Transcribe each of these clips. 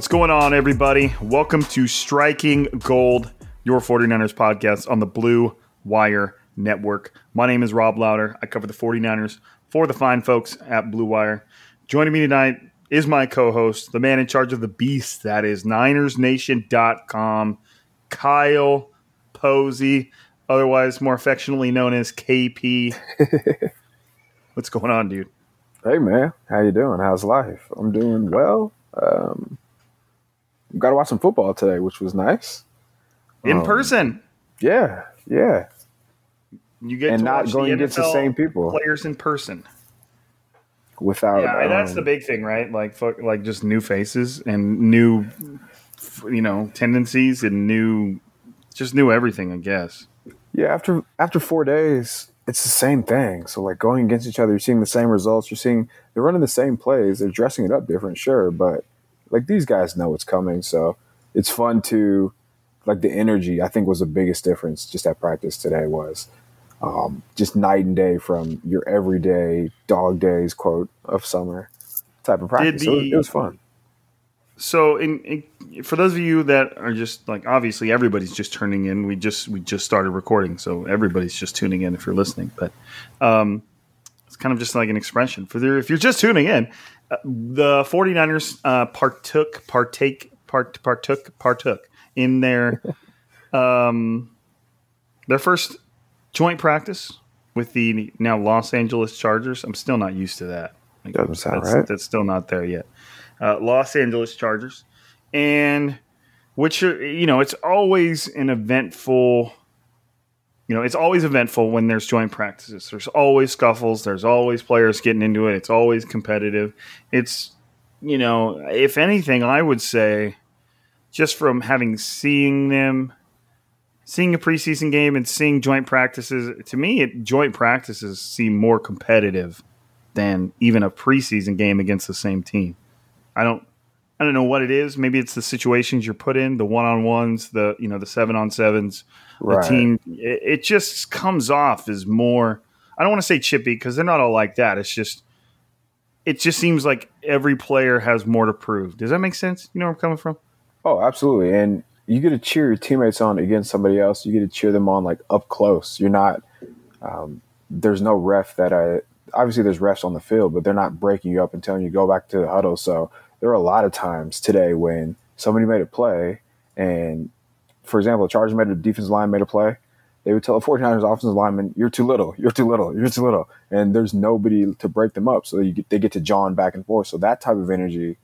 What's going on, everybody? Welcome to Striking Gold, your 49ers podcast on the Blue Wire Network. My name is Rob Louder. I cover the 49ers for the fine folks at Blue Wire. Joining me tonight is my co host, the man in charge of the beast, that is NinersNation.com, Kyle Posey, otherwise more affectionately known as KP. What's going on, dude? Hey man, how you doing? How's life? I'm doing well. Um, got to watch some football today, which was nice. In Um, person. Yeah, yeah. You get and to not going against the same people. players in person. Without Yeah, that's um, the big thing, right? Like, fuck, like just new faces and new, you know, tendencies and new, just new everything. I guess. yeah. After after four days, it's the same thing. So like going against each other, you're seeing the same results. You're seeing they're running the same plays. They're dressing it up different, sure, but like these guys know what's coming. So it's fun to like the energy. I think was the biggest difference just at practice today was um, just night and day from your everyday dog days quote of summer type of practice. So it, was, it was fun. So, in, in for those of you that are just like, obviously, everybody's just turning in. We just we just started recording, so everybody's just tuning in if you're listening. But um, it's kind of just like an expression for the, if you're just tuning in. The 49ers uh, partook, partake, part, partook, partook in their um, their first joint practice with the now Los Angeles Chargers. I'm still not used to that. Like, Doesn't sound that's, right. That's still not there yet. Uh, Los Angeles Chargers, and which are you know it's always an eventful. You know, it's always eventful when there's joint practices. There's always scuffles. There's always players getting into it. It's always competitive. It's, you know, if anything, I would say, just from having seeing them, seeing a preseason game and seeing joint practices, to me, it, joint practices seem more competitive than even a preseason game against the same team. I don't, I don't know what it is. Maybe it's the situations you're put in, the one on ones, the you know the seven on sevens, the team. It, it just comes off as more. I don't want to say chippy because they're not all like that. It's just, it just seems like every player has more to prove. Does that make sense? You know where I'm coming from? Oh, absolutely. And you get to cheer your teammates on against somebody else. You get to cheer them on like up close. You're not. Um, there's no ref that I. Obviously, there's refs on the field, but they're not breaking you up and telling you go back to the huddle. So there are a lot of times today when somebody made a play, and for example, the Chargers made a defense line made a play. They would tell a 49ers offensive lineman, "You're too little. You're too little. You're too little," and there's nobody to break them up. So get, they get to John back and forth. So that type of energy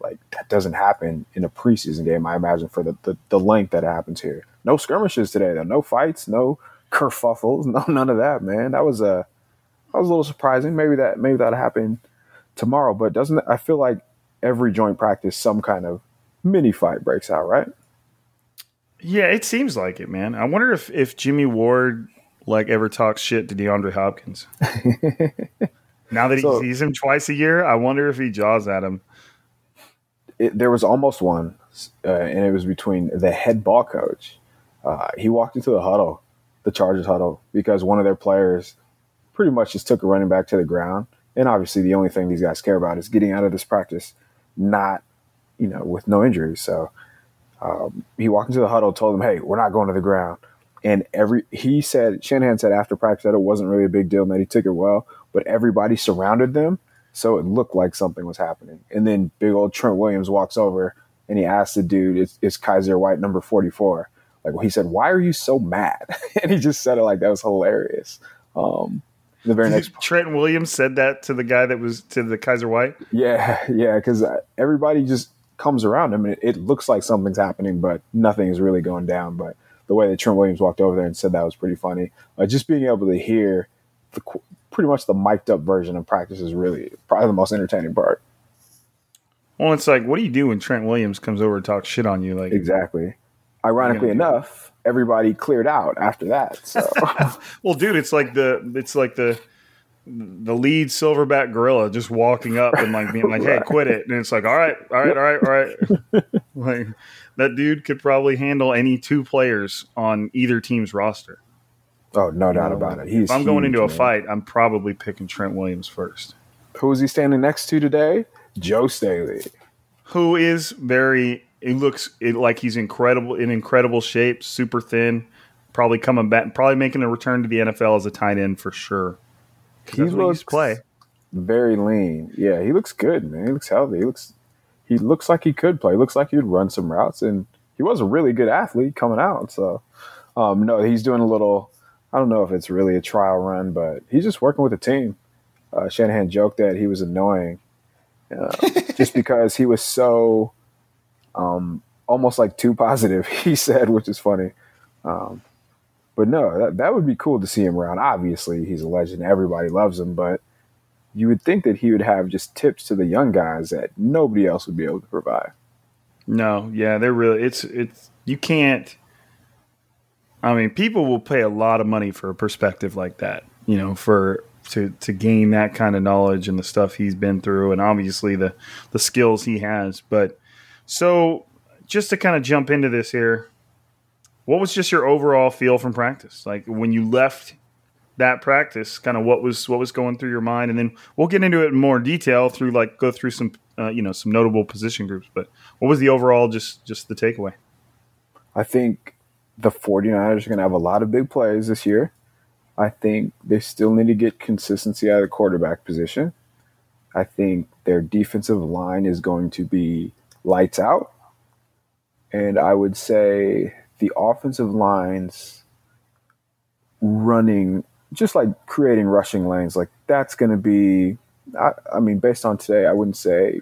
like that doesn't happen in a preseason game. I imagine for the the, the length that happens here. No skirmishes today though. No fights. No kerfuffles. No none of that, man. That was a that was a little surprising. Maybe that maybe that'll happen tomorrow. But doesn't I feel like every joint practice some kind of mini fight breaks out, right? Yeah, it seems like it, man. I wonder if if Jimmy Ward like ever talks shit to DeAndre Hopkins. now that he So- sees him twice a year, I wonder if he jaws at him. it, there was almost one, uh, and it was between the head ball coach. Uh, he walked into the huddle, the Chargers huddle, because one of their players pretty much just took a running back to the ground. And obviously, the only thing these guys care about is getting out of this practice, not, you know, with no injuries. So um, he walked into the huddle, told them, "Hey, we're not going to the ground." And every he said Shanahan said after practice that it wasn't really a big deal and that he took it well, but everybody surrounded them, so it looked like something was happening. And then big old Trent Williams walks over and he asks the dude, "Is, is Kyzir White number 44?" Like well, he said, "Why are you so mad?" and he just said it like that was hilarious. Um, the very next Trent Williams said that to the guy that was to the Kyzir White. yeah, yeah, because everybody just comes around him and it, it looks like something's happening, but nothing is really going down. But the way that Trent Williams walked over there and said that was pretty funny. Uh, just being able to hear the pretty much the mic'd up version of practice is really probably the most entertaining part. Well, it's like, what do you do when Trent Williams comes over and talks shit on you? Like, Exactly. Ironically enough, everybody cleared out after that. So well, dude, it's like the it's like the the lead silverback gorilla just walking up and like being like, "Hey, quit it!" And it's like, "All right, all right, all right, all right." like that dude could probably handle any two players on either team's roster. oh, no doubt about it. He's If I'm going huge, into a man. fight, I'm probably picking Trent Williams first, Who is he standing next to today? Joe Staley. who is very. It looks it, like he's incredible in incredible shape, super thin, probably coming back, probably making a return to the NFL as a tight end for sure. He that's what he used to looks play. very lean. Yeah, he looks good, man. He looks healthy. He looks he looks like he could play. He looks like he would run some routes, and he was a really good athlete coming out. So, um, no, he's doing a little. I don't know if it's really a trial run, but he's just working with the team. Uh, Shanahan joked that he was annoying, uh, just because he was so, um, almost like too positive. He said, which is funny. Um, but no, that, that would be cool to see him around. Obviously, he's a legend. Everybody loves him, but you would think that he would have just tips to the young guys that nobody else would be able to provide. No, yeah, they're really it's it's you can't I mean, people will pay a lot of money for a perspective like that, you know, for to to gain that kind of knowledge and the stuff he's been through and obviously the the skills he has. But so just to kind of jump into this here, what was just your overall feel from practice? Like when you left that practice, kind of what was what was going through your mind, and then we'll get into it in more detail through like go through some uh, you know some notable position groups. But what was the overall just just the takeaway? I think the 49ers are going to have a lot of big plays this year. I think they still need to get consistency out of the quarterback position. I think their defensive line is going to be lights out. And I would say the offensive lines running, just like creating rushing lanes, like that's going to be, I, I mean, based on today, I wouldn't say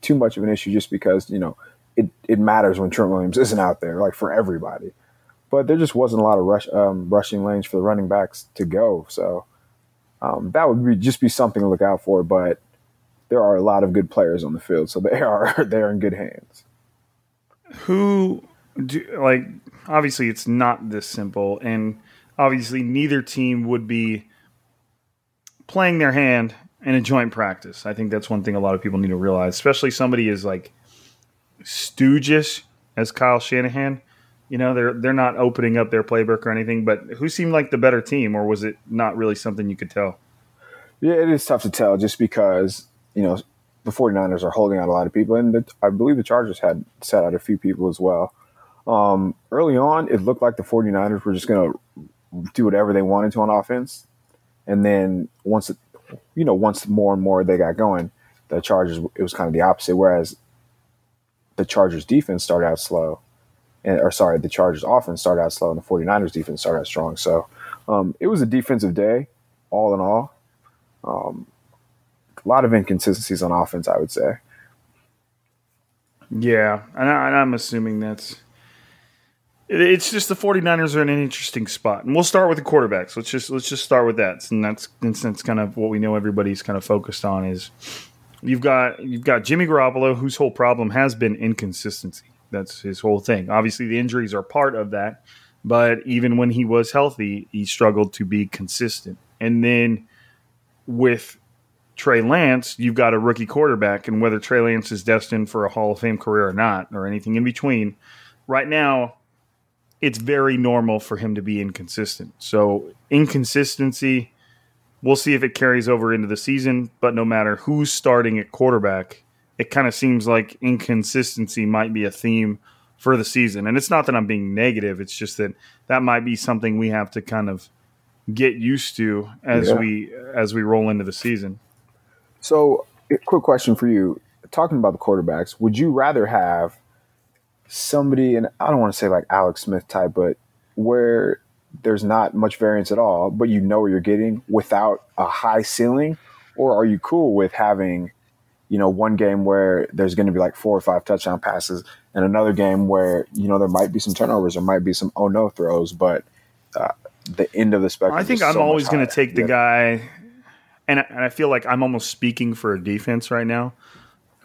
too much of an issue just because, you know, it, it matters when Trent Williams isn't out there, like for everybody. But there just wasn't a lot of rush, um, rushing lanes for the running backs to go. So um, that would be, just be something to look out for. But there are a lot of good players on the field, so they are they're in good hands. Who do like obviously it's not this simple, and obviously neither team would be playing their hand in a joint practice. I think that's one thing a lot of people need to realize, especially somebody as like stoogish as Kyle Shanahan. You know, they're they're not opening up their playbook or anything, but who seemed like the better team, or was it not really something you could tell? Yeah, it is tough to tell just because, you know, the 49ers are holding out a lot of people, and the, I believe the Chargers had set out a few people as well. Um, early on, it looked like the 49ers were just going to do whatever they wanted to on offense. And then once, it, you know, once more and more they got going, the Chargers, it was kind of the opposite. Whereas the Chargers defense started out slow, and, or sorry, the Chargers offense started out slow, and the 49ers defense started out strong. So um, it was a defensive day, all in all. Um, a lot of inconsistencies on offense, I would say. Yeah, and, I, I'm assuming that's it- it's just the 49ers are in an interesting spot. And we'll start with the quarterbacks. Let's just let's just start with that. And that's and that's kind of what we know everybody's kind of focused on is you've got you've got Jimmy Garoppolo whose whole problem has been inconsistency. That's his whole thing. Obviously, the injuries are part of that, but even when he was healthy, he struggled to be consistent. And then with Trey Lance, you've got a rookie quarterback, and whether Trey Lance is destined for a Hall of Fame career or not, or anything in between, right now, it's very normal for him to be inconsistent. So, inconsistency, we'll see if it carries over into the season, but no matter who's starting at quarterback, it kind of seems like inconsistency might be a theme for the season. And it's not that I'm being negative, it's just that that might be something we have to kind of get used to as Yeah. we as we roll into the season. So, a quick question for you. Talking about the quarterbacks, would you rather have somebody, and I don't want to say like Alex Smith type, but where there's not much variance at all, but you know what you're getting without a high ceiling? Or are you cool with having, you know, one game where there's going to be like four or five touchdown passes and another game where, you know, there might be some turnovers, there might be some oh no throws, but uh, the end of the spectrum. I think I'm so always going to take the guy, and I, and I feel like I'm almost speaking for a defense right now.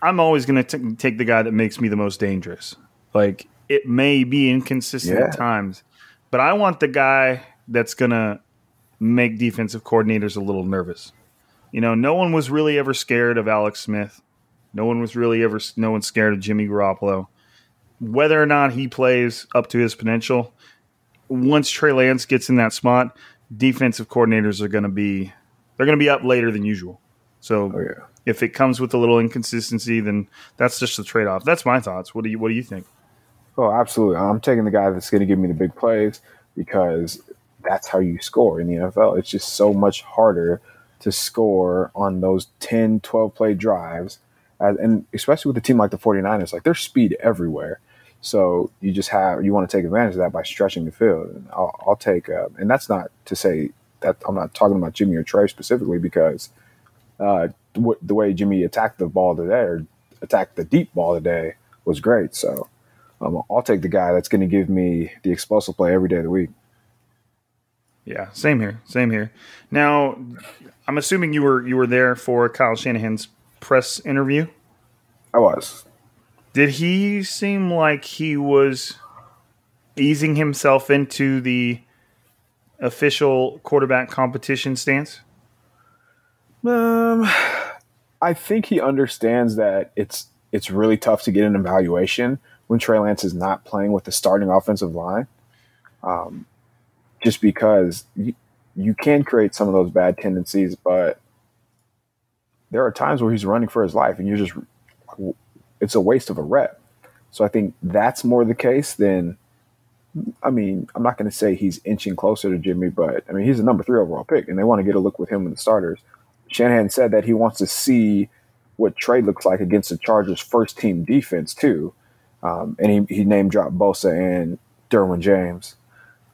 I'm always going to take the guy that makes me the most dangerous. Like it may be inconsistent Yeah. at times, but I want the guy that's going to make defensive coordinators a little nervous. You know, no one was really ever scared of Alex Smith. No one was really ever no one's scared of Jimmy Garoppolo. Whether or not he plays up to his potential, once Trey Lance gets in that spot, defensive coordinators are going to be they're going to be up later than usual. So Oh, yeah. if it comes with a little inconsistency, then that's just the trade off. That's my thoughts. What do you What do you think? Oh, absolutely. I'm taking the guy that's going to give me the big plays because that's how you score in the NFL. It's just so much harder to score on those 10, 12 play drives. And especially with a team like the 49ers, like there's speed everywhere. So you just have, you want to take advantage of that by stretching the field. And I'll, I'll take, uh, and that's not to say that I'm not talking about Jimmy or Trey specifically because uh, the way Jimmy attacked the ball today or attacked the deep ball today was great. So, um, I'll take the guy that's going to give me the explosive play every day of the week. Yeah, same here. Same here. Now, I'm assuming you were you were there for Kyle Shanahan's press interview. I was. Did he seem like he was easing himself into the official quarterback competition stance? Um, I think he understands that it's it's really tough to get an evaluation when Trey Lance is not playing with the starting offensive line. Um, just because you, you can create some of those bad tendencies, but there are times where he's running for his life, and you're just it's a waste of a rep. So I think that's more the case than. I mean, I'm not going to say he's inching closer to Jimmy, but I mean he's a number three overall pick, and they want to get a look with him in the starters. Shanahan said that he wants to see what Trey looks like against the Chargers' first team defense too, um, and he he name dropped Bosa and Derwin James.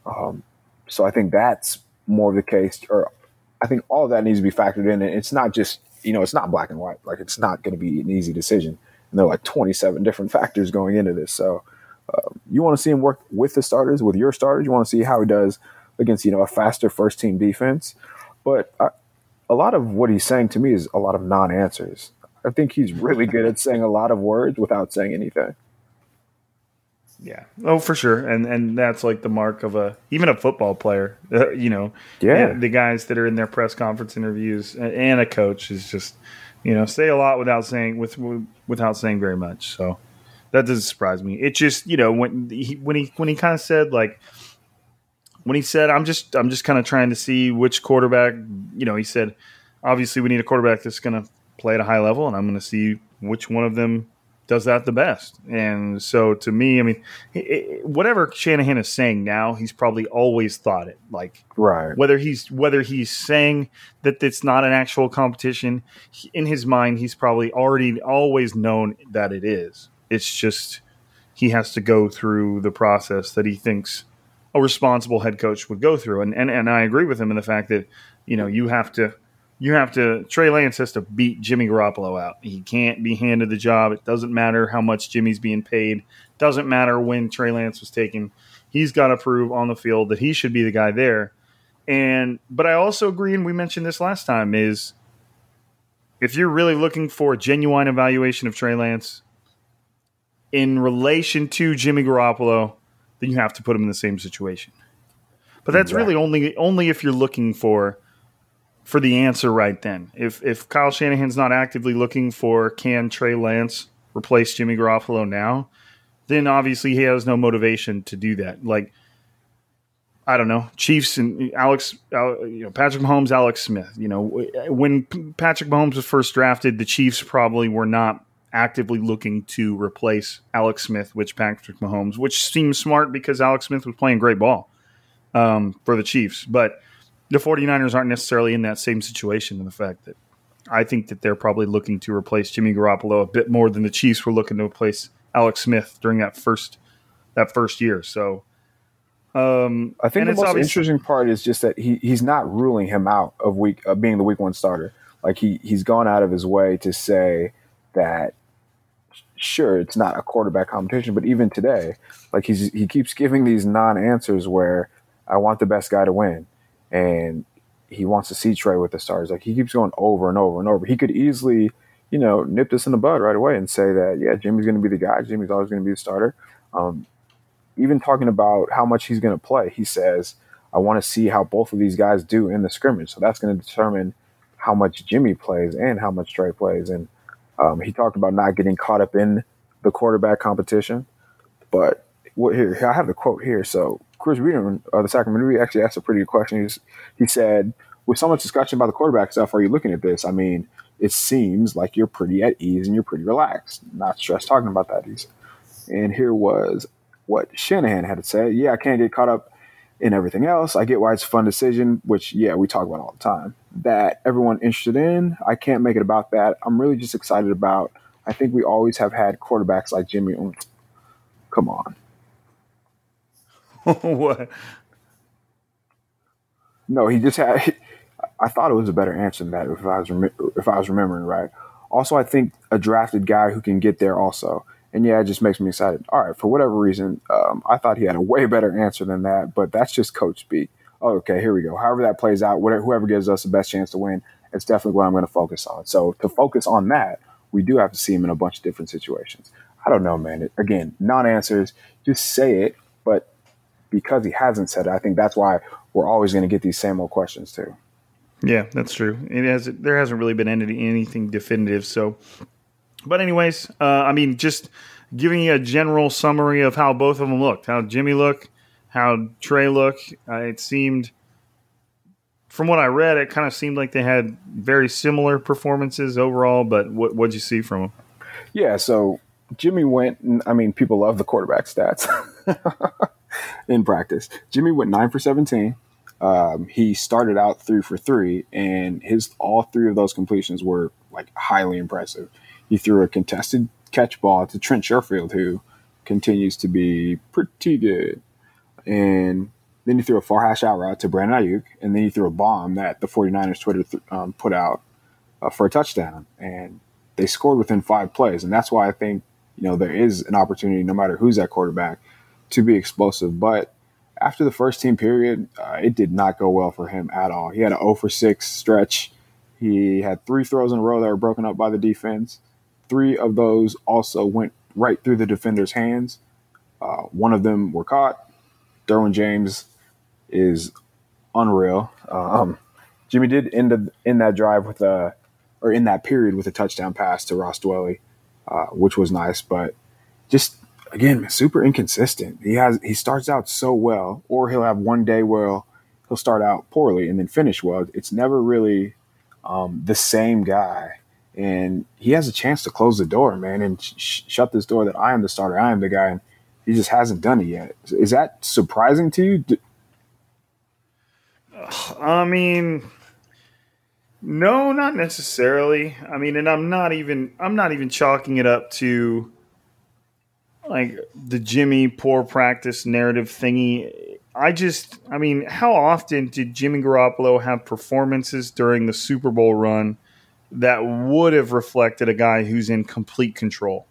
Um, so I think that's more of the case, or I think all that needs to be factored in. And it's not just you know it's not black and white. Like it's not going to be an easy decision, and there are like 27 different factors going into this. So you want to see him work with the starters, with your starters. You want to see how he does against you know a faster first team defense, but. I, a lot of what he's saying to me is a lot of non-answers. I think he's really good at saying a lot of words without saying anything. Yeah. Oh, for sure. And and that's like the mark of a even a football player. Uh, you know, Yeah. the guys that are in their press conference interviews and, and a coach is just you know say a lot without saying with without saying very much. So that doesn't surprise me. It just you know when he when he when he kind of said like when he said I'm just I'm just kind of trying to see which quarterback you know he said obviously we need a quarterback that's going to play at a high level and I'm going to see which one of them does that the best. And so to me, I mean, it- whatever Shanahan is saying now, he's probably always thought it. Like Right. whether he's whether he's saying that it's not an actual competition, he- in his mind, he's probably already always known that it is. It's just he has to go through the process that he thinks a responsible head coach would go through. And and, and I agree with him in the fact that you know you have to you have to Trey Lance has to beat Jimmy Garoppolo out. He can't be handed the job. It doesn't matter how much Jimmy's being paid. Doesn't matter when Trey Lance was taken. He's got to prove on the field that he should be the guy there. And but I also agree, and we mentioned this last time, is if you're really looking for a genuine evaluation of Trey Lance, in relation to Jimmy Garoppolo, then you have to put him in the same situation. But that's Exactly. really only only if you're looking for for the answer right then. If if Kyle Shanahan's not actively looking for can Trey Lance replace Jimmy Garoppolo now, then obviously he has no motivation to do that. Like I don't know, Chiefs and Alex, uh, you know, Patrick Mahomes, Alex Smith. You know, when Patrick Mahomes was first drafted, the Chiefs probably were not actively looking to replace Alex Smith, which Patrick Mahomes, which seems smart because Alex Smith was playing great ball um, for the Chiefs. But the 49ers aren't necessarily in that same situation in the fact that I think that they're probably looking to replace Jimmy Garoppolo a bit more than the Chiefs were looking to replace Alex Smith during that first that first year. So um, I think the it's most interesting part is just that he he's not ruling him out of week of being the week one starter. Like he he's gone out of his way to say that sure it's not a quarterback competition, but even today, like he's he keeps giving these non answers where I want the best guy to win, and he wants to see Trey with the stars. Like he keeps going over and over and over. He could easily, you know, nip this in the bud right away and say that yeah, Jimmy's going to be the guy. Jimmy's always going to be the starter. Um, even talking about how much he's going to play, he says, I want to see how both of these guys do in the scrimmage. So that's going to determine how much Jimmy plays and how much Trey plays. And um, he talked about not getting caught up in the quarterback competition. But what here, I have the quote here. So Chris Reeder of the Sacramento Bee actually asked a pretty good question. He's, he said, with so much discussion about the quarterback stuff, are you looking at this? I mean, it seems like you're pretty at ease and you're pretty relaxed, not stressed talking about that. He's, and here was what Shanahan had to say. Yeah, I can't get caught up in everything else. I get why it's a fun decision, which, yeah, we talk about all the time. That everyone interested in, I can't make it about that. I'm really just excited about. I think we always have had quarterbacks like Jimmy. Mm, Come on. what? No, he just had. I thought it was a better answer than that if I was rem- if I was remembering right. Also, I think a drafted guy who can get there also. And yeah, it just makes me excited. All right, for whatever reason, um, I thought he had a way better answer than that, but that's just coach speak. Okay, here we go. However that plays out, whatever, whoever gives us the best chance to win, it's definitely what I'm going to focus on. So to focus on that, we do have to see him in a bunch of different situations. I don't know, man. It, again, non-answers. Just say it, but because he hasn't said it, I think that's why we're always going to get these same old questions too. Yeah, that's true. It has there hasn't really been any, anything definitive. So, but anyways, uh, I mean, just giving you a general summary of how both of them looked, how Jimmy looked, how Trey looked. Uh, it seemed, from what I read, it kind of seemed like they had very similar performances overall. But what what'd you see from them? Yeah, so Jimmy went. I mean, people love the quarterback stats in practice. Jimmy went nine for seventeen. Um, he started out three for three, and his all three of those completions were like highly impressive. He threw a contested catch ball to Trent Sherfield, who continues to be pretty good, and then he threw a far hash out route to Brandon Aiyuk, and then he threw a bomb that the 49ers Twitter th- um, put out uh, for a touchdown, and they scored within five plays, and that's why I think you know there is an opportunity, no matter who's at quarterback, to be explosive. But after the first team period, uh, it did not go well for him at all. He had an 0 for 6 stretch. He had three throws in a row that were broken up by the defense. Three of those also went right through the defender's hands. Uh, one of them were caught. Derwin James is unreal. Um, Jimmy did end in that drive with a, or in that period with a touchdown pass to Ross Dwelley, uh, which was nice. But just again, super inconsistent. He has he starts out so well, or he'll have one day where he'll start out poorly and then finish well. It's never really um, the same guy, and he has a chance to close the door, man, and sh- shut this door that I am the starter, I am the guy, and he just hasn't done it yet. Is that surprising to you? D- uh, I mean, no, not necessarily. I mean, and I'm not even I'm not even chalking it up to like the Jimmy poor practice narrative thingy. I just, I mean, how often did Jimmy Garoppolo have performances during the Super Bowl run that would have reflected a guy who's in complete control?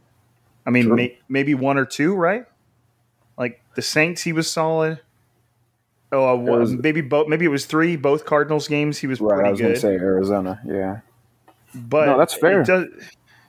I mean, may, maybe one or two, right? Like the Saints, he was solid. Oh, uh, was- maybe both. Maybe it was three. Both Cardinals games, he was right, I was going to say Arizona. Yeah, But No, that's fair. It, does,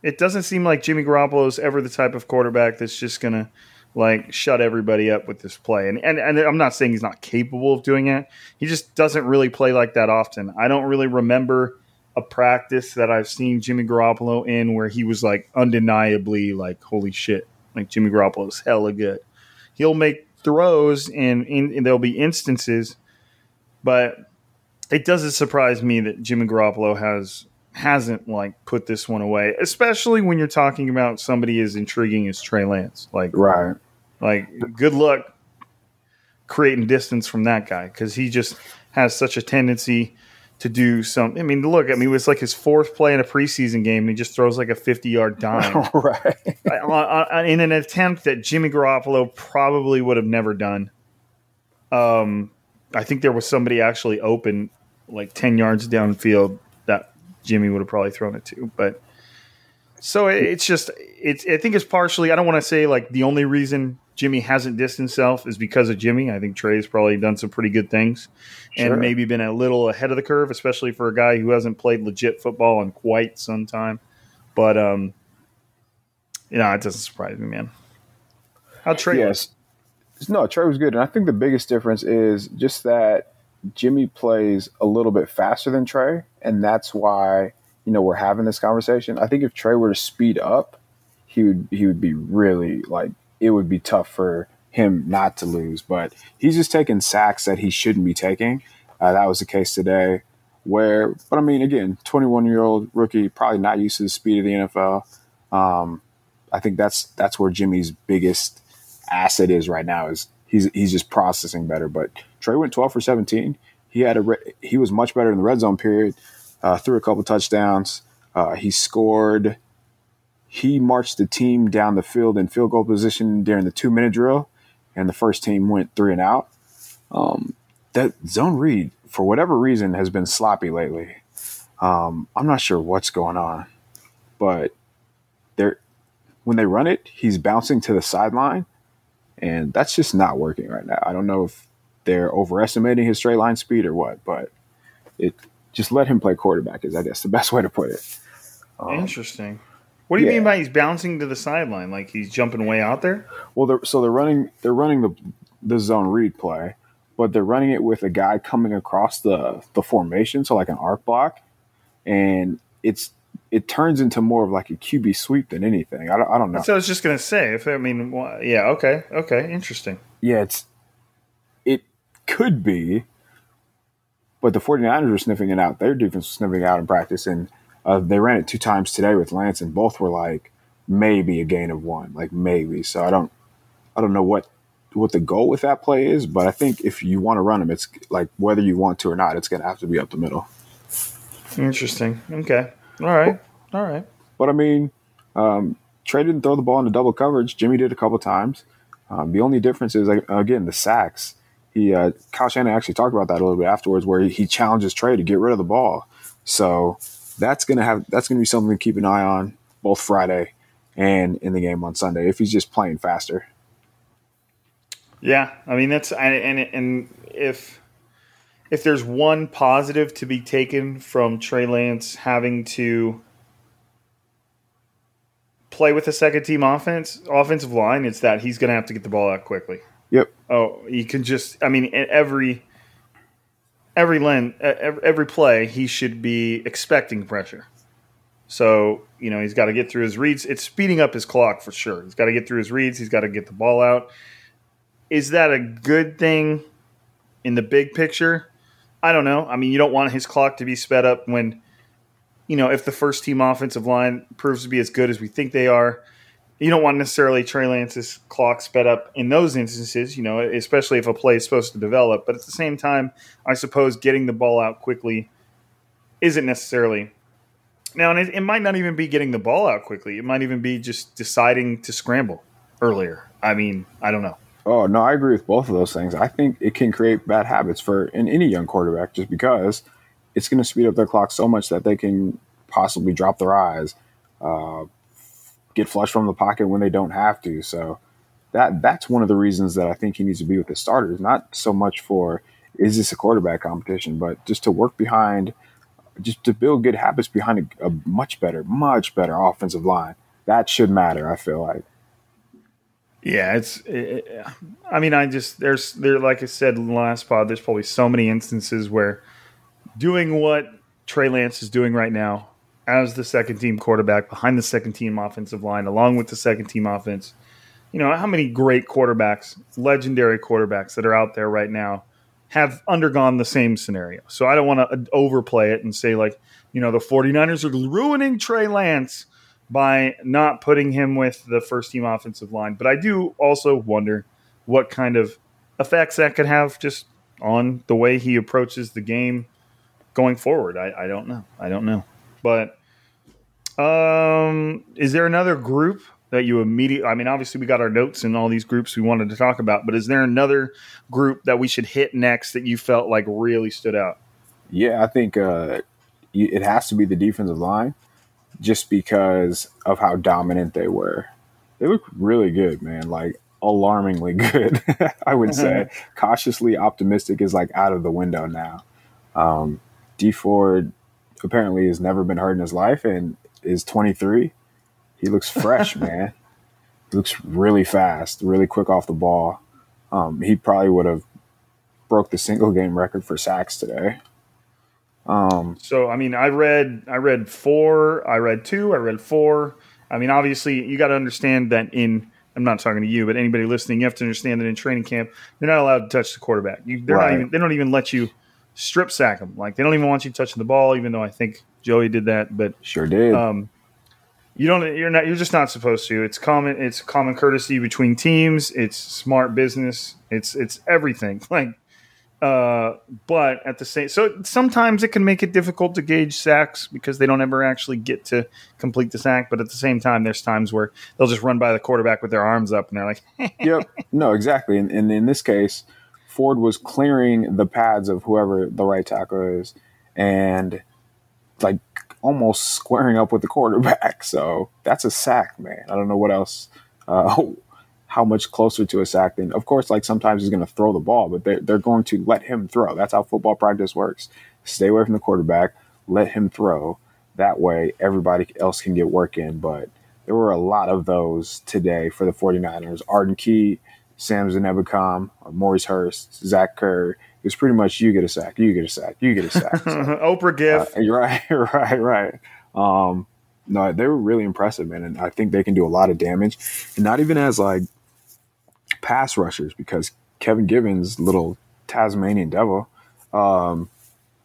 It doesn't seem like Jimmy Garoppolo is ever the type of quarterback that's just gonna like shut everybody up with this play. And, and and I'm not saying he's not capable of doing it. He just doesn't really play like that often. I don't really remember a practice that I've seen Jimmy Garoppolo in where he was like undeniably like holy shit, like Jimmy Garoppolo's hella good. He'll make throws and, and, there'll be instances, but it doesn't surprise me that Jimmy Garoppolo has hasn't like put this one away, especially when you're talking about somebody as intriguing as Trey Lance. Like Right. like, good luck creating distance from that guy because he just has such a tendency to do some. I mean, look, I mean, it was like his fourth play in a preseason game, and he just throws like a 50 yard dime right. in an attempt that Jimmy Garoppolo probably would have never done. Um, I think there was somebody actually open like 10 yards downfield that Jimmy would have probably thrown it to. But so it- it's just, it's, I think it's partially, I don't want to say like the only reason Jimmy hasn't distanced himself is because of Jimmy. I think Trey's probably done some pretty good things Sure. and maybe been a little ahead of the curve, especially for a guy who hasn't played legit football in quite some time. But, um, you know, it doesn't surprise me, man. How Trey? Yes. No, Trey was good. And I think the biggest difference is just that Jimmy plays a little bit faster than Trey. And that's why, you know, we're having this conversation. I think if Trey were to speed up, he would he would be really like it would be tough for him not to lose. But he's just taking sacks that he shouldn't be taking. Uh, that was the case today. Where, but I mean, again, 21 year old rookie, probably not used to the speed of the NFL. Um, I think that's that's where Jimmy's biggest asset is right now is he's he's just processing better. But Trey went 12 for 17. He had a re- he was much better in the red zone period. Uh, threw a couple touchdowns. Uh, he scored. He marched the team down the field in field goal position during the two minute drill, and the first team went three and out. Um, that zone read for whatever reason has been sloppy lately. Um, I'm not sure what's going on, but they're when they run it, he's bouncing to the sideline, and that's just not working right now. I don't know if they're overestimating his straight line speed or what, but it just let him play quarterback is I guess the best way to put it. Interesting. What do you yeah. mean by he's bouncing to the sideline? Like he's jumping way out there? Well, they're, so they're running they're running the the zone read play, but they're running it with a guy coming across the the formation, so like an arc block, and it's it turns into more of like a QB sweep than anything. I don't, I don't know. So I was just gonna say, if I mean, yeah, okay, okay, interesting. Yeah, it's it could be, but the 49ers were sniffing it out. Their defense was sniffing it out in practice, and uh, they ran it two times today with Lance, and both were like maybe a gain of one, like maybe. So I don't, I don't know what what the goal with that play is, but I think if you want to run them, it's like whether you want to or not, it's going to have to be up the middle. Interesting. Okay. All right. All right. But I mean, um, Trey didn't throw the ball into double coverage. Jimmy did a couple times. Um, the only difference is like, again the sacks. He uh, Kyle Shanahan actually talked about that a little bit afterwards, where he, he challenges Trey to get rid of the ball. So that's gonna have that's gonna be something to keep an eye on both Friday and in the game on Sunday if he's just playing faster. Yeah, I mean that's and and, and if if there's one positive to be taken from Trey Lance having to play with a second team offense offensive line, it's that he's going to have to get the ball out quickly. Yep. Oh, you can just I mean every every len every, every play he should be expecting pressure. So, you know, he's got to get through his reads. It's speeding up his clock for sure. He's got to get through his reads, he's got to get the ball out. Is that a good thing in the big picture? I don't know. I mean, you don't want his clock to be sped up when you know, if the first team offensive line proves to be as good as we think they are, you don't want necessarily Trey Lance's clock sped up in those instances, you know, especially if a play is supposed to develop. But at the same time, I suppose getting the ball out quickly isn't necessarily. Now, and it, it might not even be getting the ball out quickly. It might even be just deciding to scramble earlier. I mean, I don't know. Oh no, I agree with both of those things. I think it can create bad habits for in any young quarterback just because it's going to speed up their clock so much that they can possibly drop their eyes, uh, get flushed from the pocket when they don't have to. So that that's one of the reasons that I think he needs to be with the starters. Not so much for is this a quarterback competition, but just to work behind just to build good habits behind a, a much better, much better offensive line. That should matter. I feel like. Yeah, it's. It, I mean, I just there's there like I said in the last pod. There's probably so many instances where doing what Trey Lance is doing right now as the second team quarterback behind the second team offensive line, along with the second team offense. You know how many great quarterbacks, legendary quarterbacks that are out there right now have undergone the same scenario. So I don't want to overplay it and say like, you know, the 49ers are ruining Trey Lance by not putting him with the first team offensive line. But I do also wonder what kind of effects that could have just on the way he approaches the game going forward. I, I don't know. I don't know. But um, is there another group that you immediately? I mean, obviously we got our notes in all these groups we wanted to talk about, but is there another group that we should hit next that you felt like really stood out? Yeah, I think uh, it has to be the defensive line just because of how dominant they were. They look really good, man. Like alarmingly good, I would say. Cautiously optimistic is like out of the window now. Um, Dee Ford apparently has never been hurt in his life and is 23. He looks fresh, man. He looks really fast, really quick off the ball. Um, he probably would have broke the single game record for sacks today. Um, so I mean, I read I read four, I read two, I read four. I mean, obviously, you got to understand that in I'm not talking to you, but anybody listening, you have to understand that in training camp, they're not allowed to touch the quarterback. You, they're Right. not even they don't even let you strip sack them. Like they don't even want you touching the ball, even though I think Joey did that. But sure did. um, you don't you're not you're just not supposed to. It's common it's common courtesy between teams. It's smart business. It's it's everything. Like uh but at the same so sometimes it can make it difficult to gauge sacks because they don't ever actually get to complete the sack but at the same time there's times where they'll just run by the quarterback with their arms up and they're like yep. No, exactly. And, and in this case, Ford was clearing the pads of whoever the right tackle is and like almost squaring up with the quarterback. So that's a sack, man. I don't know what else, uh, how much closer to a sack than, of course, like sometimes he's going to throw the ball, but they're, they're going to let him throw. That's how football practice works. Stay away from the quarterback, let him throw. That way, everybody else can get work in. But there were a lot of those today for the 49ers. Arden Key, Samson Ebukam, Maurice Hurst, Zach Kerr. It was pretty much you get a sack, you get a sack, you get a sack. So, Oprah gift uh, right, right, right. Um, no, they were really impressive, man, and I think they can do a lot of damage, and not even as like pass rushers because Kevin Givens, little Tasmanian devil, um,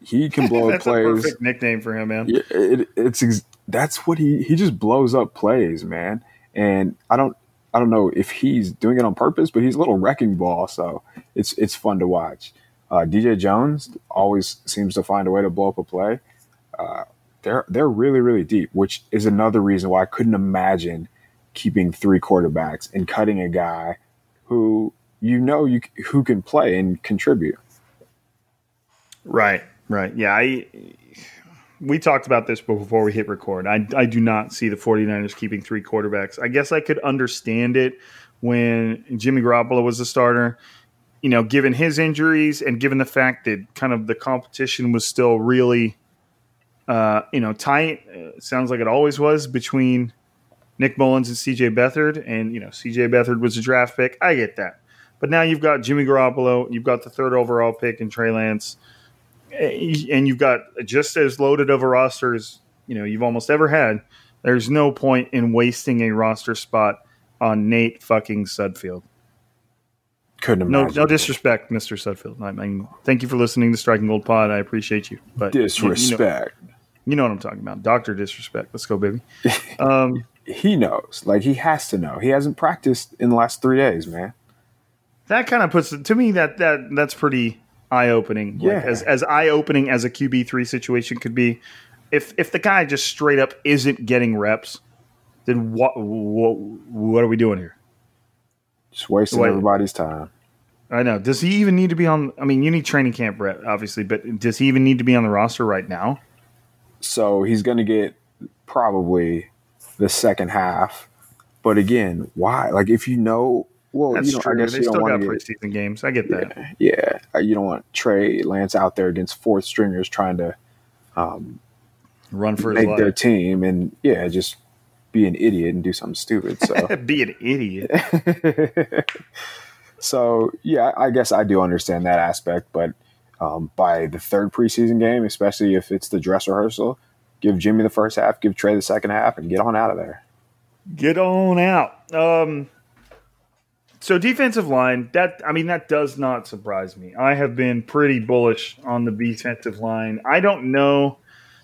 he can blow up that's a plays. perfect nickname for him man Yeah, it, it's ex- that's what he he just blows up plays, man. And I don't I don't know if he's doing it on purpose, but he's a little wrecking ball, so it's it's fun to watch. Uh, DJ Jones always seems to find a way to blow up a play. Uh, they're they're really really deep, which is another reason why I couldn't imagine keeping three quarterbacks and cutting a guy who you know you who can play and contribute. Right, right. Yeah, I we talked about this before we hit record. I, I do not see the 49ers keeping three quarterbacks. I guess I could understand it when Jimmy Garoppolo was the starter. You know, given his injuries and given the fact that kind of the competition was still really, uh, you know, tight. Uh, sounds like it always was between Nick Mullens and CJ Beathard. And, you know, CJ Beathard was a draft pick. I get that. But now you've got Jimmy Garoppolo, you've got the third overall pick in Trey Lance and you've got just as loaded of a roster as you know you've almost ever had. There's no point in wasting a roster spot on Nate fucking Sudfeld. Couldn't No, imagine. no disrespect, Mister Sudfeld. I mean, thank you for listening to Striking Gold Pod. I appreciate you, but you- you know- disrespect. You know, what I'm talking about, Doctor Disrespect. Let's go, baby. Um, he knows. Like he has to know. He hasn't practiced in the last three days, man. that kind of puts it to me that that that's pretty eye opening. Like, Yeah. as as eye opening as a QB three situation could be. If if the guy just straight up isn't getting reps, then what what, what are we doing here? Just wasting Wait. everybody's time. I know. Does he even need to be on? I mean, you need training camp rep, obviously, but does he even need to be on the roster right now? So he's going to get probably the second half. But again, why? Like if you know, well, That's you know, true. I guess They you still don't got to get. preseason games. I get that. Yeah, uh, you don't want Trey Lance out there against fourth stringers trying to Run for his make their life. team and yeah, just be an idiot and do something stupid. So Be an idiot. So yeah, I guess I do understand that aspect, but um, by the third preseason game, especially if it's the dress rehearsal, give Jimmy the first half, give Trey the second half, and get on out of there. Get on out. Um, so defensive line, that I mean, that does not surprise me. I have been pretty bullish on the defensive line. I don't know.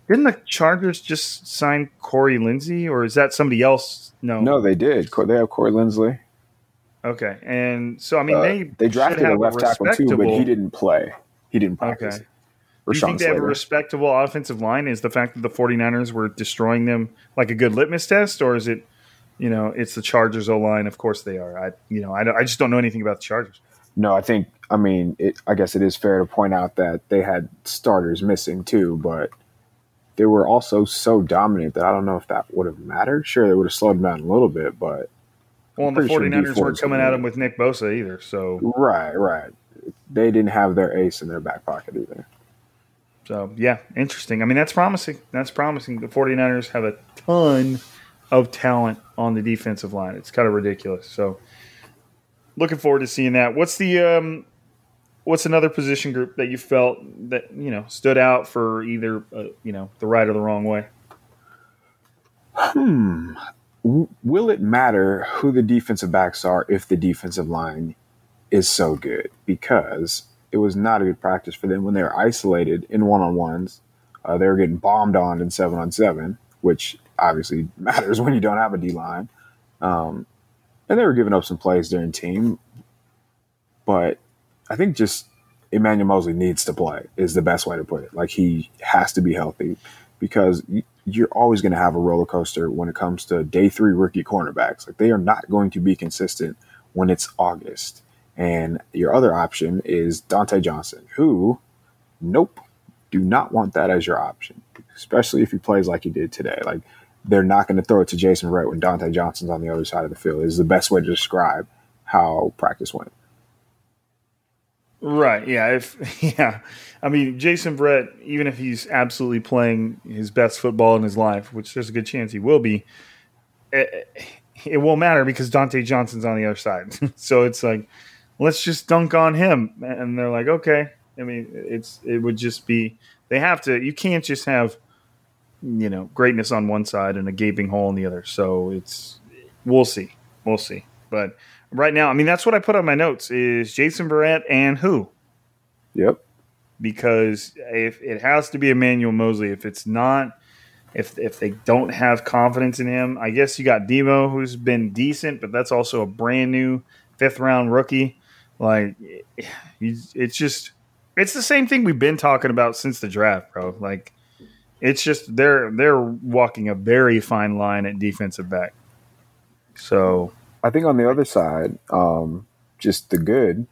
Didn't the Chargers just sign Corey Linsley, or is that somebody else? No. No, they did. They have Corey Linsley. Okay, and so I mean, Uh, they they drafted a left tackle too, but he didn't play. He didn't practice. Okay. Do you think Rashawn they have a respectable offensive line? Is the fact that the 49ers were destroying them like a good litmus test, or is it, you know, it's the Chargers O line? Of course they are. I, you know, I, I just don't know anything about the Chargers. No, I think. I mean, it, I guess it is fair to point out that they had starters missing too, but they were also so dominant that I don't know if that would have mattered. Sure, they would have slowed them down a little bit, but Well, and the pretty sure 49ers D4 weren't coming at them with Nick Bosa either. So, right, right. They didn't have their ace in their back pocket either. so yeah, interesting. I mean, that's promising. That's promising. The 49ers have a ton of talent on the defensive line. It's kind of ridiculous. So, looking forward to seeing that. What's the um, what's another position group that you felt that you know stood out for either uh, you know the right or the wrong way? W- Will it matter who the defensive backs are if the defensive line is so good? Because it was not a good practice for them when they were isolated in one on ones. Uh, they were getting bombed on in seven on seven, which obviously matters when you don't have a D line. Um, and they were giving up some plays during team. But I think just Emmanuel Moseley needs to play is the best way to put it. Like he has to be healthy because you're always going to have a roller coaster when it comes to day three rookie cornerbacks. Like they are not going to be consistent when it's August. And your other option is Dontae Johnson, who, nope, do not want that as your option, especially if he plays like he did today. Like they're not going to throw it to Jason Verrett when Dontae Johnson's on the other side of the field. Is the best way to describe how practice went. Right. Yeah. If yeah, I mean Jason Verrett, even if he's absolutely playing his best football in his life, which there's a good chance he will be, it, it won't matter because Dontae Johnson's on the other side. so it's like, let's just dunk on him, and they're like, okay. I mean, it's it would just be they have to. You can't just have you know greatness on one side and a gaping hole on the other. So it's we'll see, we'll see, but right now, I mean, that's what I put on my notes is Jason Verrett and who? Yep. Because if it has to be Emmanuel Moseley, if it's not, if if they don't have confidence in him, I guess you got Demo, who's been decent, but that's also a brand new fifth round rookie. Like, it's just, it's the same thing we've been talking about since the draft, bro. Like, it's just they're they're walking a very fine line at defensive back. So I think on the other side, um, just the good,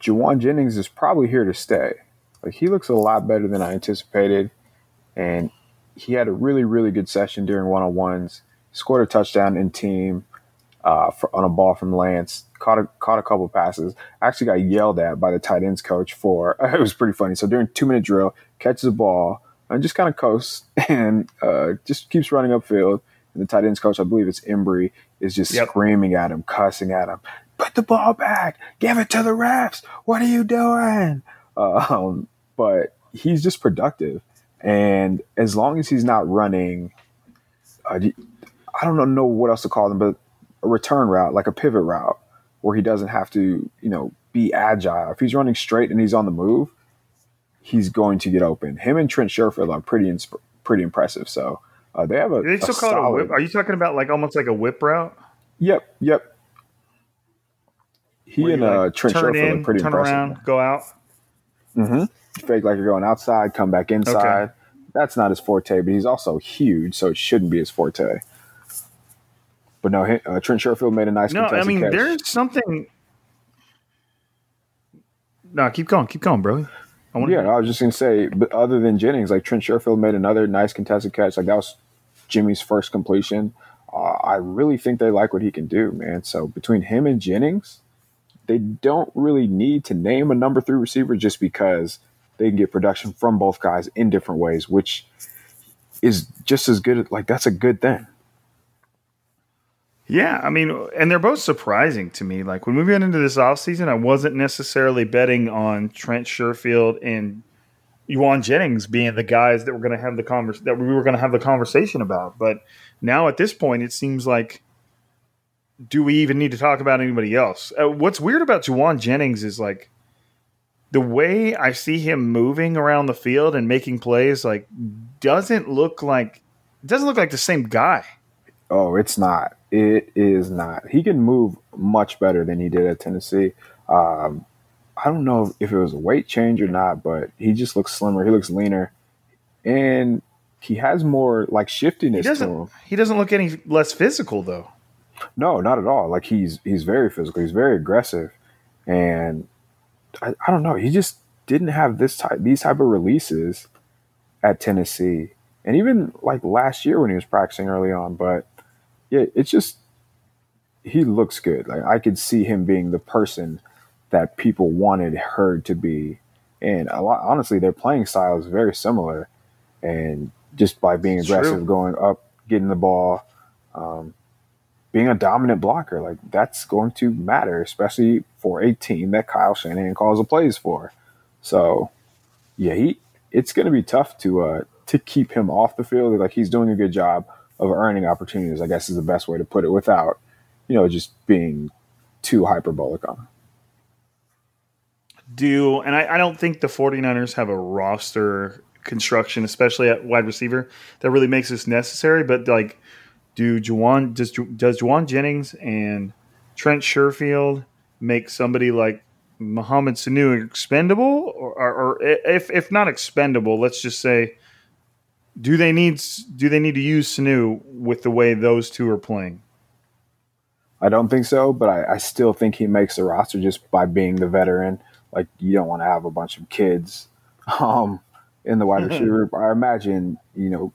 Jauan Jennings is probably here to stay. Like he looks a lot better than I anticipated, and he had a really really good session during one on ones. Scored a touchdown in team uh, for, on a ball from Lance. Caught a caught a couple passes. Actually got yelled at by the tight ends coach for it was pretty funny. So during two minute drill, catches a ball and just kind of coasts and uh, just keeps running upfield. And the tight ends coach, I believe it's Embree, is just Yep. screaming at him, cussing at him. Put the ball back. Give it to the refs. What are you doing? Um, but he's just productive. And as long as he's not running, uh, I don't know what else to call them, but a return route, like a pivot route, where he doesn't have to, you know, be agile. If he's running straight and he's on the move, he's going to get open. Him and Trent Sherfield are pretty insp- pretty impressive. So uh, they have a. they still call it a whip. Are you talking about like almost like a whip route? Yep, yep. He Where and you, uh, Trent Sherfield in, are pretty turn impressive. around, go out. Fake like you're going outside, come back inside. That's not his forte, but he's also huge, so it shouldn't be his forte. But no, uh, Trent Sherfield made a nice. No, I mean catch. there's something. No, keep going, keep going, bro. I want Yeah, I was just gonna say, but other than Jennings, like Trent Sherfield made another nice contested catch. Like that was Jimmy's first completion. Uh, I really think they like what he can do, man. So between him and Jennings, they don't really need to name a number three receiver just because they can get production from both guys in different ways, which is just as good. Like that's a good thing. Yeah, I mean, and they're both surprising to me. Like when we went into this offseason, I wasn't necessarily betting on Trent Sherfield and Jauan Jennings being the guys that were going to have the convers that we were going to have the conversation about. But now at this point, it seems like do we even need to talk about anybody else? Uh, what's weird about Jauan Jennings is like the way I see him moving around the field and making plays. Like doesn't look like doesn't look like the same guy. Oh, it's not. It is not. He can move much better than he did at Tennessee. Um, I don't know if it was a weight change or not, but he just looks slimmer. He looks leaner, and he has more like shiftiness He to doesn't. him. He doesn't look any less physical though. No, not at all. Like he's he's very physical. He's very aggressive, and I, I don't know. He just didn't have this type these type of releases at Tennessee, and even like last year when he was practicing early on. But yeah, it's just he looks good. Like I could see him being the person that people wanted her to be, and a lot honestly, their playing style is very similar, and just by being It's aggressive, true. going up, getting the ball. Um, being a dominant blocker, like that's going to matter, especially for a team that Kyle Shanahan calls the plays for. So, yeah, he it's going to be tough to uh to keep him off the field. Like he's doing a good job of earning opportunities. I guess is the best way to put it without, you know, just being too hyperbolic on. him. do and I, I don't think the 49ers have a roster construction especially at wide receiver that really makes this necessary but like do Jauan does does Jauan Jennings and Trent Sherfield make somebody like Mohamed Sanu expendable or, or, or if if not expendable let's just say do they need do they need to use Sanu with the way those two are playing I don't think so, but I, I still think he makes the roster just by being the veteran. Like you don't want to have a bunch of kids um, in the wide receiver. group. I imagine you know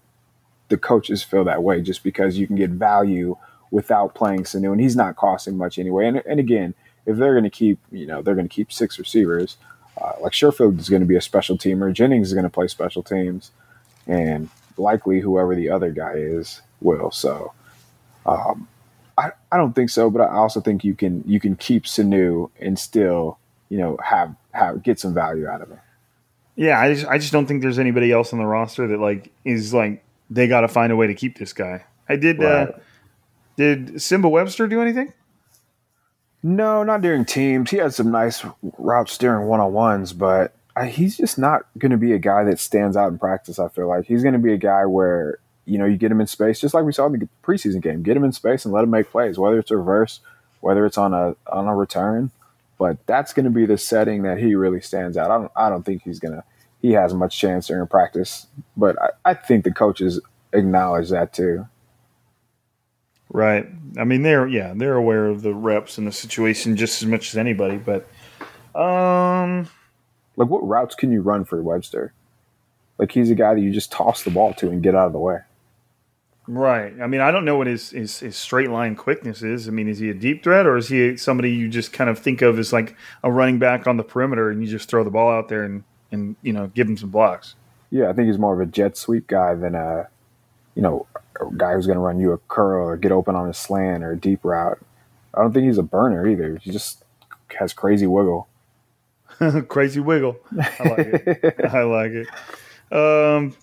the coaches feel that way just because you can get value without playing Sanu, and he's not costing much anyway. And, and again, if they're going to keep you know they're going to keep six receivers, uh, like Sherfield is going to be a special teamer, Jennings is going to play special teams, and likely whoever the other guy is will. So. Um, I, I don't think so, but I also think you can you can keep Sanu and still you know have have get some value out of him. Yeah, I just I just don't think there's anybody else on the roster that like is like they got to find a way to keep this guy. I did. Uh, did Nsimba Webster do anything? No, not during teams. He had some nice routes during one on ones, but he's just not going to be a guy that stands out in practice. I feel like he's going to be a guy where you know you get him in space, just like we saw in the preseason game. Get him in space and let him make plays, whether it's reverse, whether it's on a on a return. But that's going to be the setting that he really stands out. I don't I don't think he's gonna he has much chance during practice, but I, I think the coaches acknowledge that too. Right. I mean, they're yeah, they're aware of the reps and the situation just as much as anybody. But um, Like, what routes can you run for Webster? Like, he's a guy that you just toss the ball to and get out of the way. right. I mean, I don't know what his, his his straight line quickness is. I mean, is he a deep threat or is he somebody you just kind of think of as like a running back on the perimeter and you just throw the ball out there and and you know give him some blocks? Yeah, I think he's more of a jet sweep guy than a, you know, a guy who's going to run you a curl or get open on a slant or a deep route. I don't think he's a burner either. He just has crazy wiggle. Crazy wiggle. I like it. I like it. Um,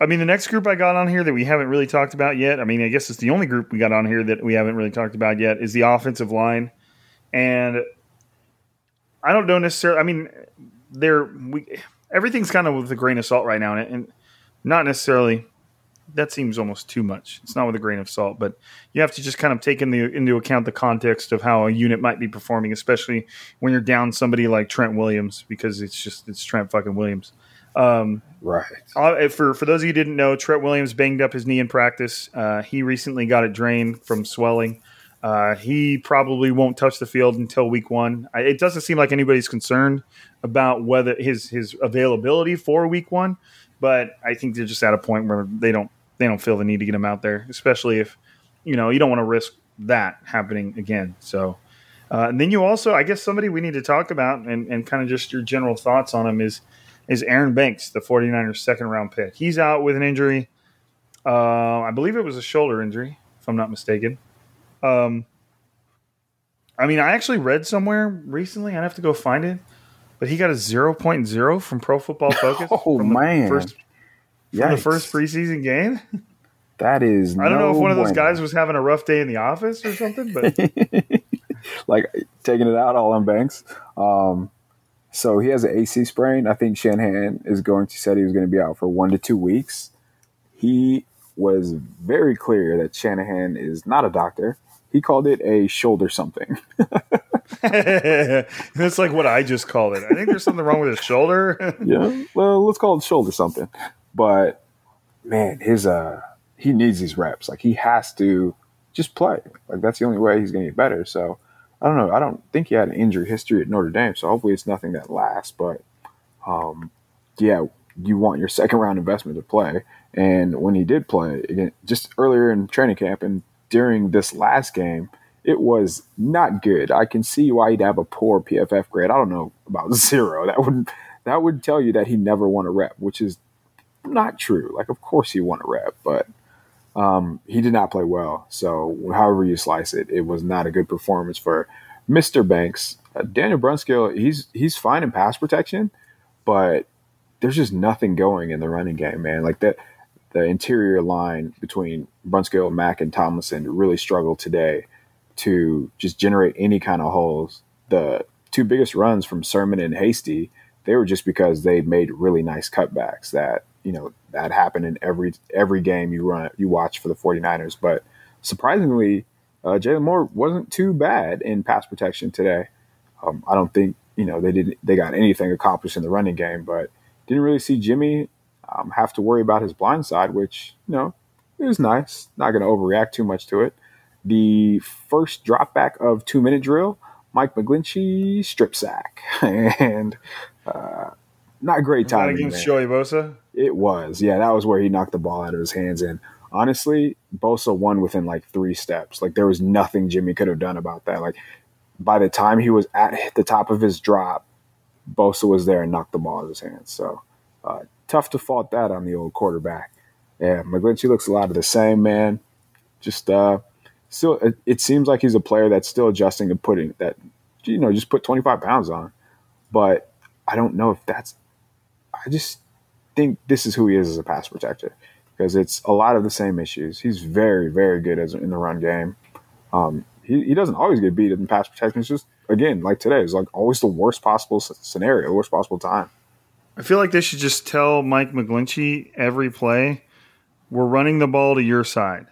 I mean, the next group I got on here that we haven't really talked about yet. I mean, I guess it's the only group we got on here that we haven't really talked about yet is the offensive line, and I don't know necessarily. I mean, they're we everything's kind of with a grain of salt right now, and, and not necessarily. That seems almost too much. It's not with a grain of salt, but you have to just kind of take in the, into account the context of how a unit might be performing, especially when you're down somebody like Trent Williams, because it's just it's Trent fucking Williams. Um, Right. uh, for for those of you who didn't know, Trent Williams banged up his knee in practice. Uh, he recently got it drained from swelling. Uh, he probably won't touch the field until week one. I, it doesn't seem like anybody's concerned about whether his his availability for week one, but I think they're just at a point where they don't they don't feel the need to get him out there, especially if you know you don't want to risk that happening again. So. Uh, and then you also, I guess, somebody we need to talk about and, and kind of just your general thoughts on him is is Aaron Banks, the 49ers second round pick. He's out with an injury. Uh, I believe it was a shoulder injury, if I'm not mistaken. Um, I mean, I actually read somewhere recently. I'd have to go find it, but he got a 0.0 from Pro Football Focus. Oh, man. First, from the first preseason game. That is. I don't know if no one of those bueno. guys was having a rough day in the office or something, but like taking it out all on Banks. Um, so he has an AC sprain. I think Shanahan is going to said he was going to be out for one to two weeks. He was very clear that Shanahan is not a doctor. He called it a shoulder something. that's like what I just called it. I think there's something wrong with his shoulder. yeah, well, let's call it shoulder something. But man, his uh, he needs these reps. Like he has to just play. Like that's the only way he's to get better. So I don't know. I don't think he had an injury history at Notre Dame. So hopefully it's nothing that lasts. But um, yeah, you want your second round investment to play. And when he did play again, just earlier in training camp and during this last game, it was not good. I can see why he'd have a poor PFF grade. I don't know about zero. That would that would tell you that he never won a rep, which is not true. Like, of course he won a rep, but um, he did not play well. So, however you slice it, it was not a good performance for Mr. Banks. Uh, Daniel Brunskill, he's he's fine in pass protection, but there's just nothing going in the running game, man. Like that, the interior line between Brunskill, Mack, and Tomlinson really struggled today to just generate any kind of holes. The two biggest runs from Sermon and Hasty, they were just because they made really nice cutbacks that, you know, that happened in every every game you run you watch for the 49ers. But surprisingly, uh, Jaylon Moore wasn't too bad in pass protection today. Um, I don't think, you know, they didn't they got anything accomplished in the running game, but didn't really see Jimmy um, have to worry about his blind side, which, you know, it was nice. Not going to overreact too much to it. The first drop back of two minute drill, Mike McGlinchey strip sack. and uh, not great timing. against. Joey Bosa. It was. Yeah, that was where he knocked the ball out of his hands. And honestly, Bosa won within like three steps. Like there was nothing Jimmy could have done about that. Like by the time he was at the top of his drop, Bosa was there and knocked the ball out of his hands. So uh, tough to fault that on the old quarterback. Yeah, McGlinchey looks a lot of the same, man. Just uh, still, it, it seems like he's a player that's still adjusting to putting that, you know, just put 25 pounds on. But I don't know if that's, I just think this is who he is as a pass protector because it's a lot of the same issues. He's very, very good as in the run game. Um, he, he doesn't always get beat in pass protection. It's just, again, like today, it's like always the worst possible scenario, the worst possible time. I feel like they should just tell Mike McGlinchey every play, we're running the ball to your side.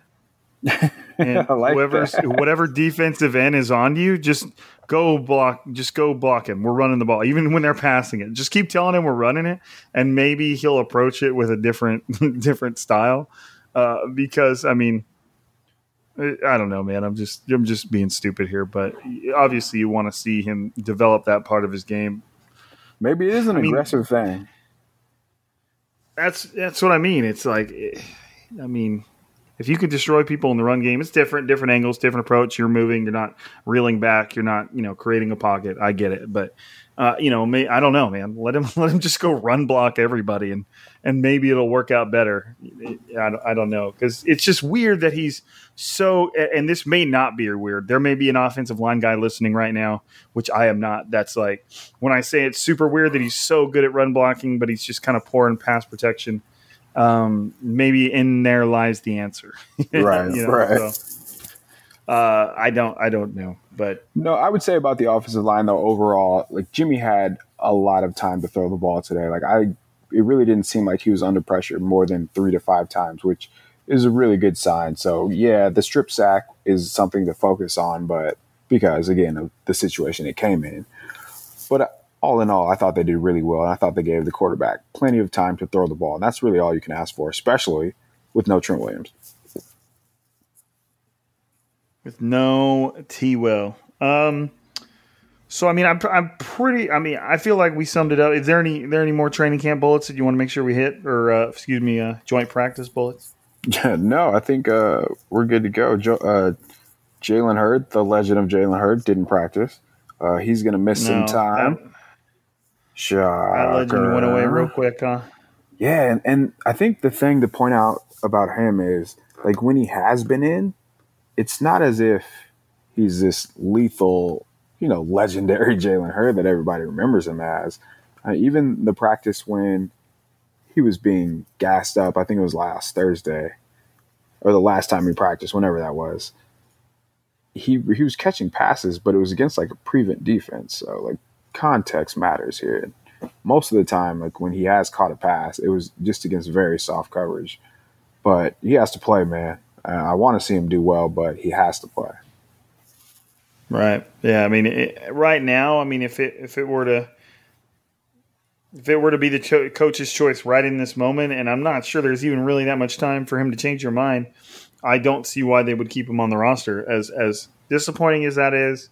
And like whoever's whatever defensive end is on you, just go block just go block him. We're running the ball. Even when they're passing it. Just keep telling him we're running it and maybe he'll approach it with a different different style. Uh, because I mean I don't know, man. I'm just I'm just being stupid here, but obviously you want to see him develop that part of his game Maybe it is an I mean- aggressive thing. That's that's what I mean. It's like, I mean, if you can destroy people in the run game, it's different, different angles, different approach. You're moving, you're not reeling back, you're not, you know, creating a pocket. I get it, but uh, you know, may, I don't know, man. Let him let him just go run block everybody, and and maybe it'll work out better. I I don't know because it's just weird that he's so. And this may not be weird. There may be an offensive line guy listening right now, which I am not. That's like when I say it's super weird that he's so good at run blocking, but he's just kind of poor in pass protection. Um, maybe in there lies the answer. Right, right. so, uh, I don't. I don't know, but No, I would say about the offensive line though. Overall, like Jimmy had a lot of time to throw the ball today. Like I, it really didn't seem like he was under pressure more than three to five times, which is a really good sign. So yeah, the strip sack is something to focus on, but because again of the situation it came in. But uh, all in all, I thought they did really well, and I thought they gave the quarterback plenty of time to throw the ball, and that's really all you can ask for, especially with no Trent Williams. with no T Will. Um, so I mean, I'm I'm pretty. I mean, I feel like we summed it up. Is there any there any more training camp bullets that you want to make sure we hit, or uh, excuse me, uh, joint practice bullets? Yeah, no, I think uh, we're good to go. Jo- uh, Jalen Hurd, the legend of Jalen Hurd, didn't practice. Uh, he's going to miss some time. That, Shocker. that legend went away real quick, huh? Yeah, and, and I think the thing to point out about him is like when he has been in, it's not as if he's this lethal, you know, legendary Jalen Hurd that everybody remembers him as. Uh, even the practice when he was being gassed up, I think it was last Thursday or the last time he practiced, whenever that was. He he was catching passes, but it was against like a prevent defense. So like context matters here most of the time, like when he has caught a pass, it was just against very soft coverage. But he has to play, man. Uh, I want to see him do well, but he has to play. Right. Yeah. I mean, it, right now, I mean, if it if it were to if it were to be the cho- coach's choice right in this moment, and I'm not sure there's even really that much time for him to change your mind, I don't see why they would keep him on the roster. As as disappointing as that is,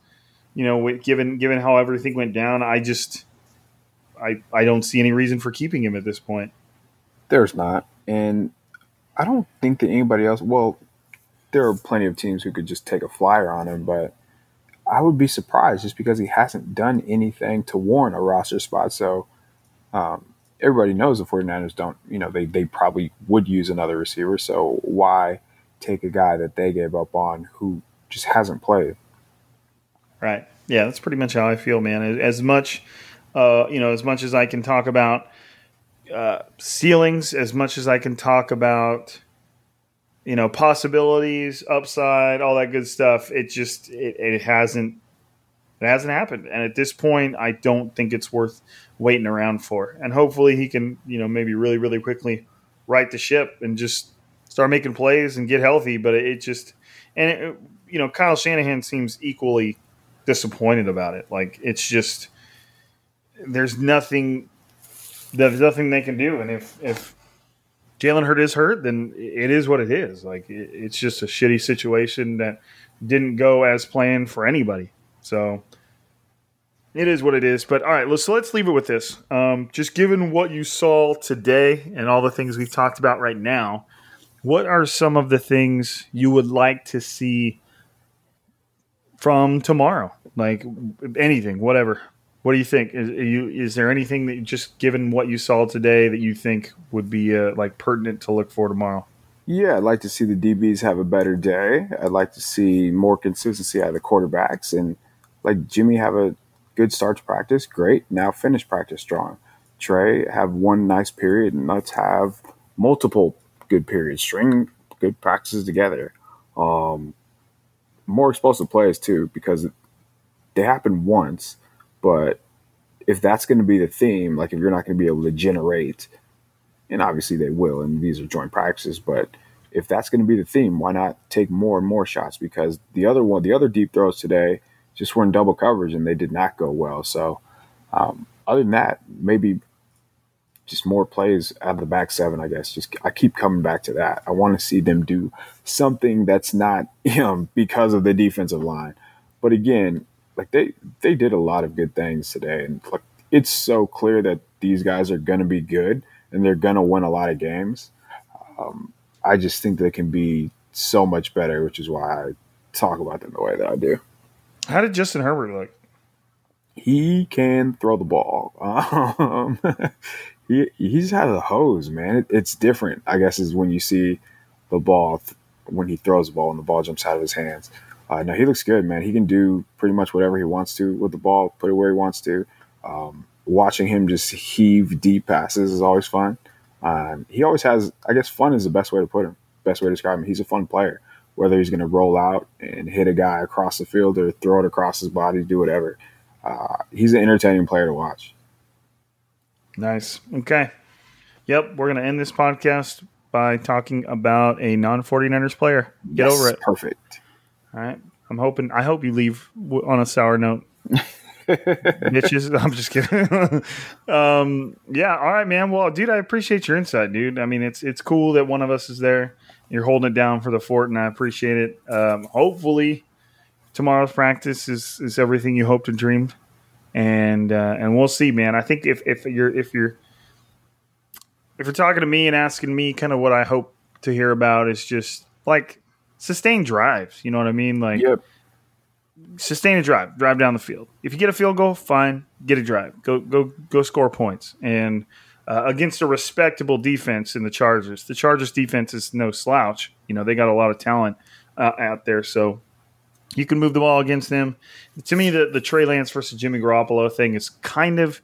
you know, given given how everything went down, I just I I don't see any reason for keeping him at this point. There's not, and I don't think that anybody else. Well, there are plenty of teams who could just take a flyer on him, but I would be surprised just because he hasn't done anything to warrant a roster spot. So um, everybody knows the 49ers don't, you know, they, they probably would use another receiver. So why take a guy that they gave up on who just hasn't played? Right. Yeah, that's pretty much how I feel, man. As much, uh, you know, as much as I can talk about uh, ceilings, as much as I can talk about, you know, possibilities, upside, all that good stuff. It just it, it hasn't it hasn't happened, and at this point, I don't think it's worth waiting around for. And hopefully, he can, you know, maybe really, really quickly right the ship and just start making plays and get healthy. But it, just and it, you know, Kyle Shanahan seems equally disappointed about it. Like it's just there's nothing there's nothing they can do. And if if Jalen Hurd is hurt, then it is what it is. Like it, it's just a shitty situation that didn't go as planned for anybody. So it is what it is. But all right, let's so let's leave it with this. Um, just given what you saw today and all the things we've talked about right now, what are some of the things you would like to see from tomorrow? Like anything, whatever. What do you think? Is you is there anything that just given what you saw today that you think would be uh, like pertinent to look for tomorrow? Yeah, I'd like to see the DBs have a better day. I'd like to see more consistency out of the quarterbacks and like Jimmy have a good start to practice. Great. Now finish practice strong. Trey have one nice period and let's have multiple good periods. String good practices together. Um, more explosive plays too because they happen once, but if that's going to be the theme, like if you're not going to be able to generate, and obviously they will, and these are joint practices, but if that's going to be the theme, why not take more and more shots? Because the other one, the other deep throws today just were in double coverage and they did not go well. So, um, other than that, maybe just more plays out of the back seven, I guess. Just I keep coming back to that. I want to see them do something that's not, you know, because of the defensive line. But again, like they they did a lot of good things today, and like it's so clear that these guys are going to be good and they're going to win a lot of games. Um, I just think they can be so much better, which is why I talk about them the way that I do. How did Justin Herbert look? He can throw the ball. Um, he he's had a hose, man. It, it's different, I guess, is when you see the ball th- when he throws the ball and the ball jumps out of his hands. Uh, no, he looks good, man. He can do pretty much whatever he wants to with the ball, put it where he wants to. Um, watching him just heave deep passes is always fun. Um, he always has, I guess, fun is the best way to put him, best way to describe him. He's a fun player, whether he's going to roll out and hit a guy across the field or throw it across his body, do whatever. Uh, he's an entertaining player to watch. Nice. Okay. Yep. We're going to end this podcast by talking about a non 49ers player. Get Yes, over it. Perfect. All right. I'm hoping, I hope you leave on a sour note. Bitches. I'm just kidding. um, yeah. All right, man. Well, dude, I appreciate your insight, dude. I mean, it's, it's cool that one of us is there. You're holding it down for the fort, and I appreciate it. Um, hopefully, tomorrow's practice is, is everything you hoped and dreamed. And uh, and we'll see, man. I think if, if you're if you're if you're talking to me and asking me kind of what I hope to hear about is just like sustained drives. You know what I mean? Like Yep. sustain a drive, drive down the field. If you get a field goal, fine, get a drive, go go go score points. And uh, against a respectable defense in the Chargers, the Chargers defense is no slouch. You know they got a lot of talent uh, out there, so you can move the ball against them. To me, the the Trey Lance versus Jimmy Garoppolo thing is kind of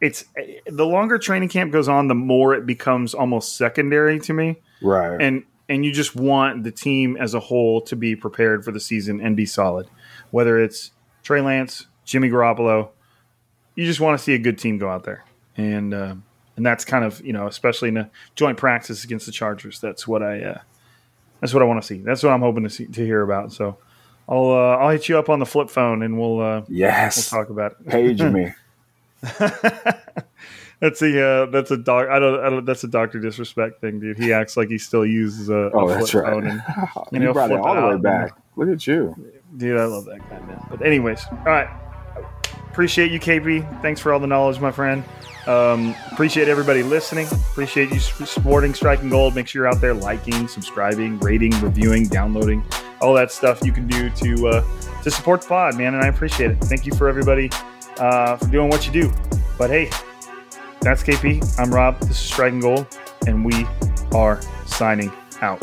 it's the longer training camp goes on, the more it becomes almost secondary to me Right. and and you just want the team as a whole to be prepared for the season and be solid. Whether it's Trey Lance, Jimmy Garoppolo, you just want to see a good team go out there, and uh, and that's kind of you know especially in a joint practice against the Chargers. That's what I uh, that's what I want to see. That's what I'm hoping to see to hear about. So I'll uh, I'll hit you up on the flip phone and we'll uh, we'll yes. talk about it. Page me. That's a uh, that's a doc. I don't, I don't. That's a doctor disrespect thing, dude. He acts like he still uses a, Oh, a that's flip right. phone and you know, brought it all the way back. Look at you. Dude, I love that guy, man. But anyways, all right. Appreciate you, KP. Thanks for all the knowledge, my friend. Um, appreciate everybody listening. Appreciate you supporting Striking Gold. Make sure you're out there liking, subscribing, rating, reviewing, downloading, all that stuff you can do to uh, to support the pod, man. And I appreciate it. Thank you for everybody uh, for doing what you do. But hey, that's KP. I'm Rob. This is Striking Gold, and we are signing out.